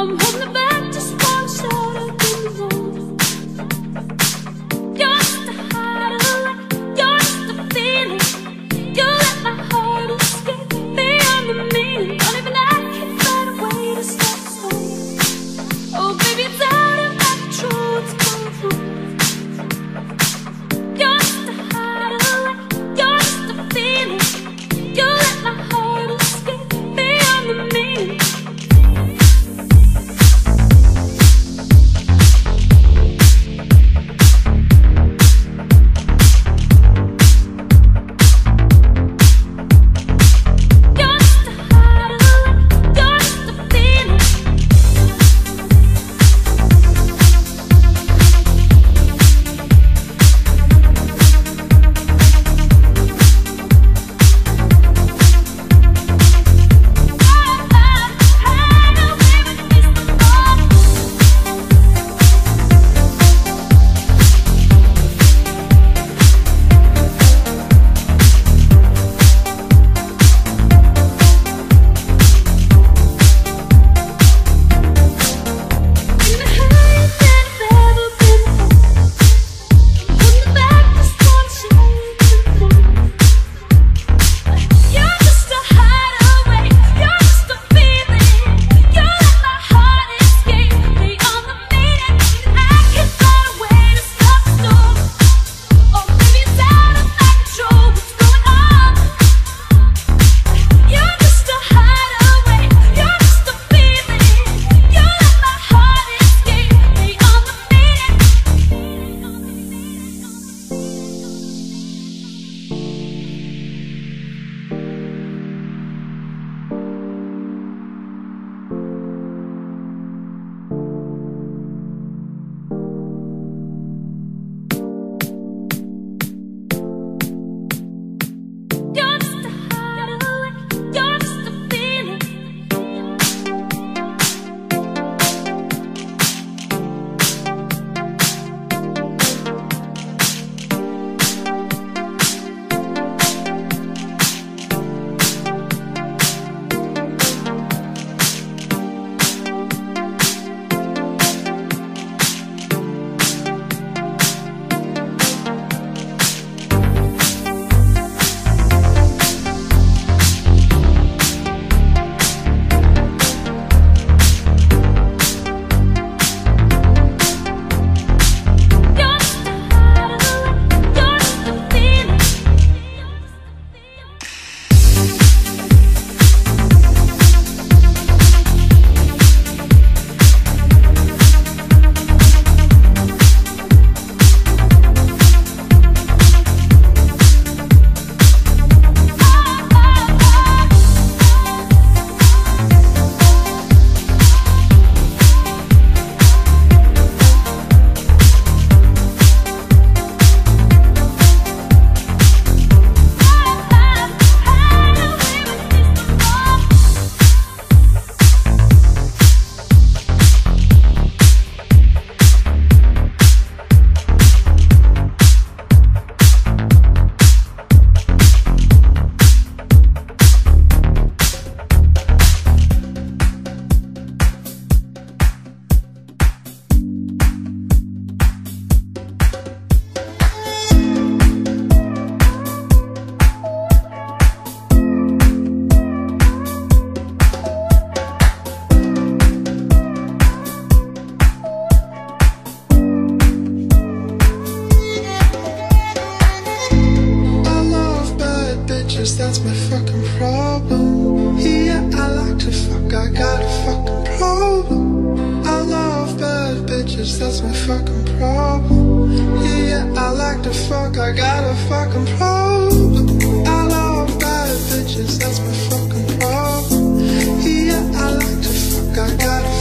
I'm coming back, just watch out, I'll be. that's my fucking problem. Yeah, I like to fuck, I got a fucking problem. I love bad bitches, that's my fucking problem. Yeah, I like to fuck, I got a fucking problem. I love bad bitches, that's my fucking problem. Yeah, I like to fuck, I got a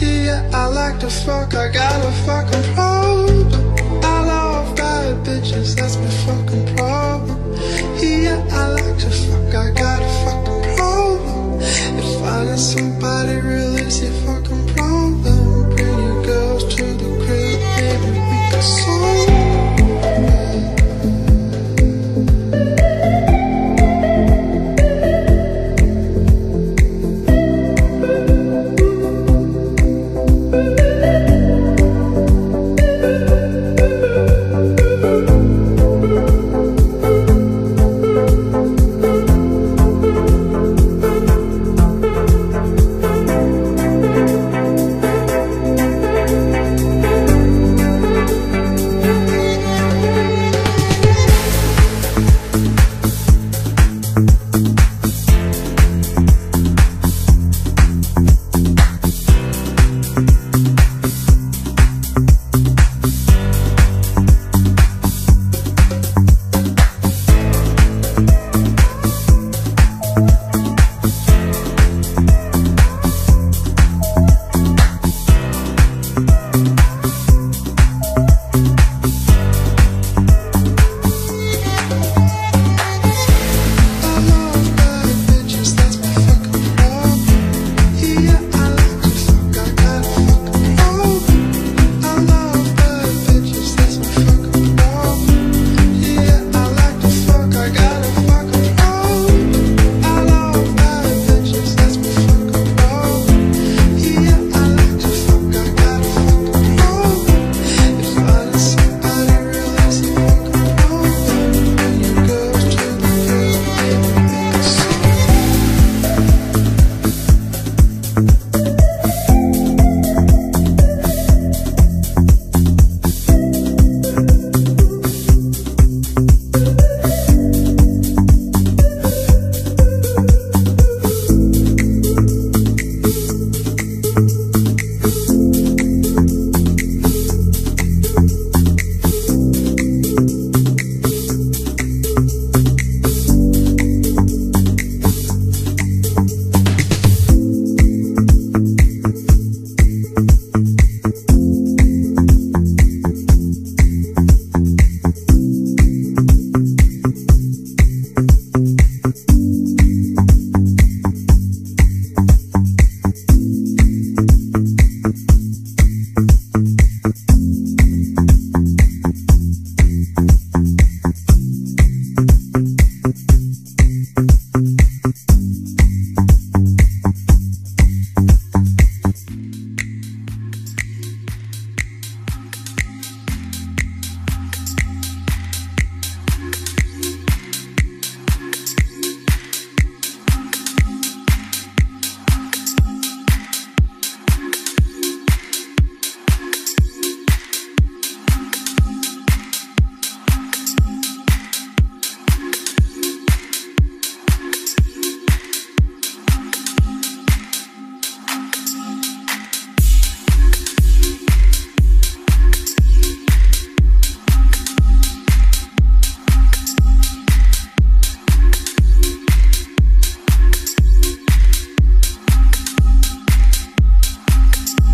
Yeah, I like to fuck, I got a fucking problem I love bad bitches, that's my fucking problem. Yeah, I like to fuck, I got a fucking problem If somebody real easy,